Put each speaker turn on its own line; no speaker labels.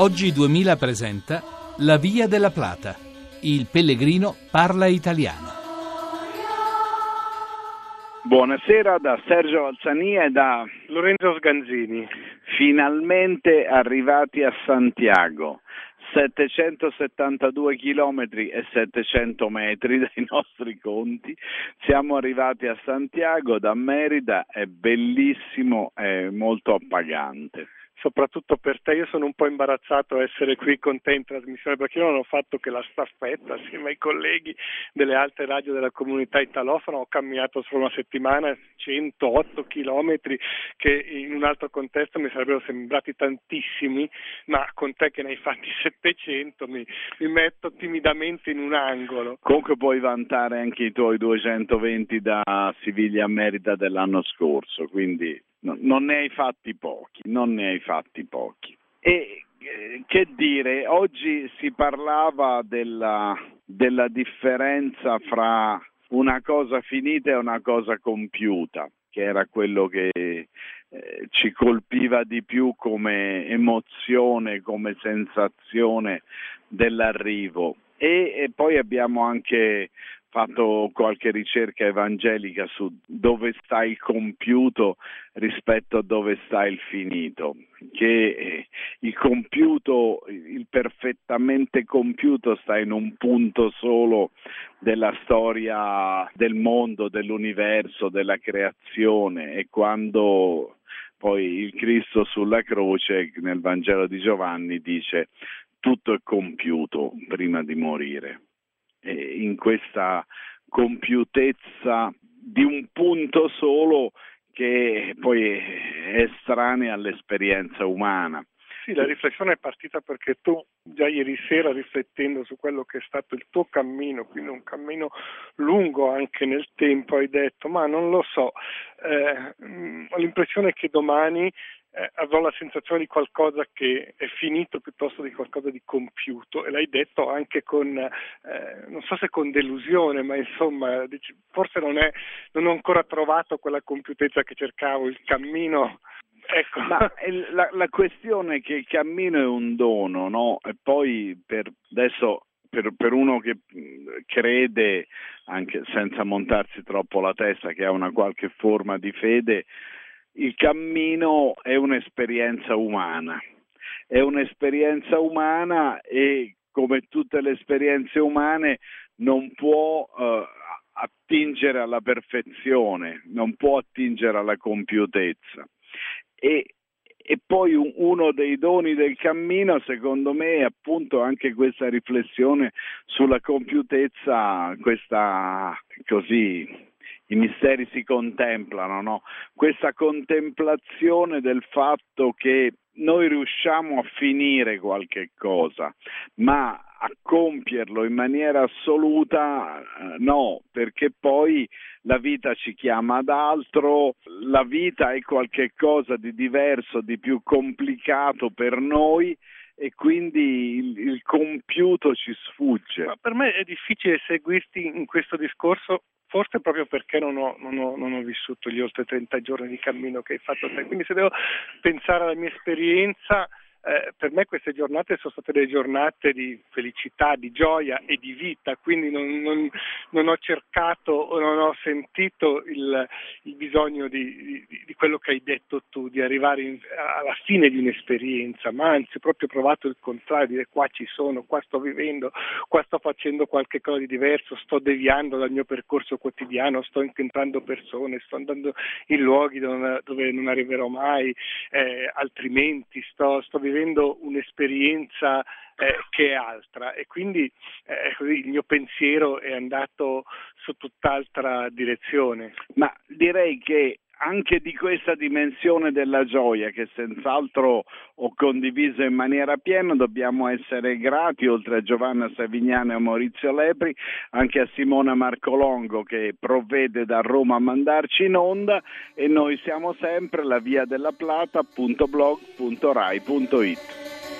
Oggi 2000 presenta La Via della Plata. Il pellegrino parla italiano.
Buonasera da Sergio Alzania e da
Lorenzo Sganzini.
Finalmente arrivati a Santiago. 772 chilometri e 700 metri dai nostri conti. Siamo arrivati a Santiago da Merida, è bellissimo, è molto appagante
soprattutto per te. Io sono un po' imbarazzato a essere qui con te in trasmissione perché io non ho fatto che la staffetta assieme ai colleghi delle altre radio della comunità italofona. Ho camminato solo una settimana 108 chilometri che in un altro contesto mi sarebbero sembrati tantissimi, ma con te che ne hai fatti 700 mi, mi metto timidamente in un angolo.
Comunque puoi vantare anche i tuoi 220 da Siviglia Merida dell'anno scorso, quindi non ne hai fatti pochi, non ne hai fatti pochi. E eh, che dire, oggi si parlava della, della differenza fra una cosa finita e una cosa compiuta, che era quello che eh, ci colpiva di più come emozione, come sensazione dell'arrivo. E, e poi abbiamo anche fatto qualche ricerca evangelica su dove sta il compiuto rispetto a dove sta il finito, che eh, il compiuto, il perfettamente compiuto sta in un punto solo della storia del mondo, dell'universo, della creazione e quando poi il Cristo sulla croce nel Vangelo di Giovanni dice tutto è compiuto prima di morire in questa compiutezza di un punto solo che poi è estranea all'esperienza umana.
Sì, la riflessione è partita perché tu già ieri sera riflettendo su quello che è stato il tuo cammino, quindi un cammino lungo anche nel tempo, hai detto ma non lo so, eh, ho l'impressione che domani eh, avrò la sensazione di qualcosa che è finito piuttosto di qualcosa di compiuto e l'hai detto anche con, eh, non so se con delusione, ma insomma dici, forse non, è, non ho ancora trovato quella compiutezza che cercavo, il cammino
Ecco. Ma la, la, questione è che il cammino è un dono, no? E poi per adesso per, per, uno che crede, anche senza montarsi troppo la testa, che ha una qualche forma di fede, il cammino è un'esperienza umana, è un'esperienza umana e come tutte le esperienze umane non può eh, attingere alla perfezione, non può attingere alla compiutezza. E, e poi un, uno dei doni del cammino, secondo me, è appunto anche questa riflessione sulla compiutezza, questa così i misteri si contemplano, no? questa contemplazione del fatto che noi riusciamo a finire qualche cosa, ma a compierlo in maniera assoluta eh, no, perché poi la vita ci chiama ad altro, la vita è qualcosa di diverso, di più complicato per noi e quindi il, il compiuto ci sfugge.
Ma per me è difficile seguirti in questo discorso forse proprio perché non ho, non, ho, non ho, vissuto gli oltre 30 giorni di cammino che hai fatto te. Quindi se devo pensare alla mia esperienza, eh, per me queste giornate sono state delle giornate di felicità, di gioia e di vita, quindi non, non, non ho cercato o non ho sentito il, il bisogno di, di, di, quello che hai detto tu, di arrivare in, alla fine di un'esperienza, ma anzi proprio provato il contrario, dire qua ci sono, qua sto vivendo, qua sto facendo qualche cosa di diverso, sto deviando dal mio percorso quotidiano, sto incontrando persone, sto andando in luoghi dove, dove non arriverò mai, eh, altrimenti sto, sto vivendo un'esperienza eh, che è altra e quindi eh, così, il mio pensiero è andato su tutt'altra direzione.
Ma direi che anche di questa dimensione della gioia che senz'altro ho condiviso in maniera piena, dobbiamo essere grati oltre a Giovanna Savignano e a Maurizio Lepri, anche a Simona Marcolongo che provvede da Roma a mandarci in onda e noi siamo sempre la via della plata.blog.rai.it.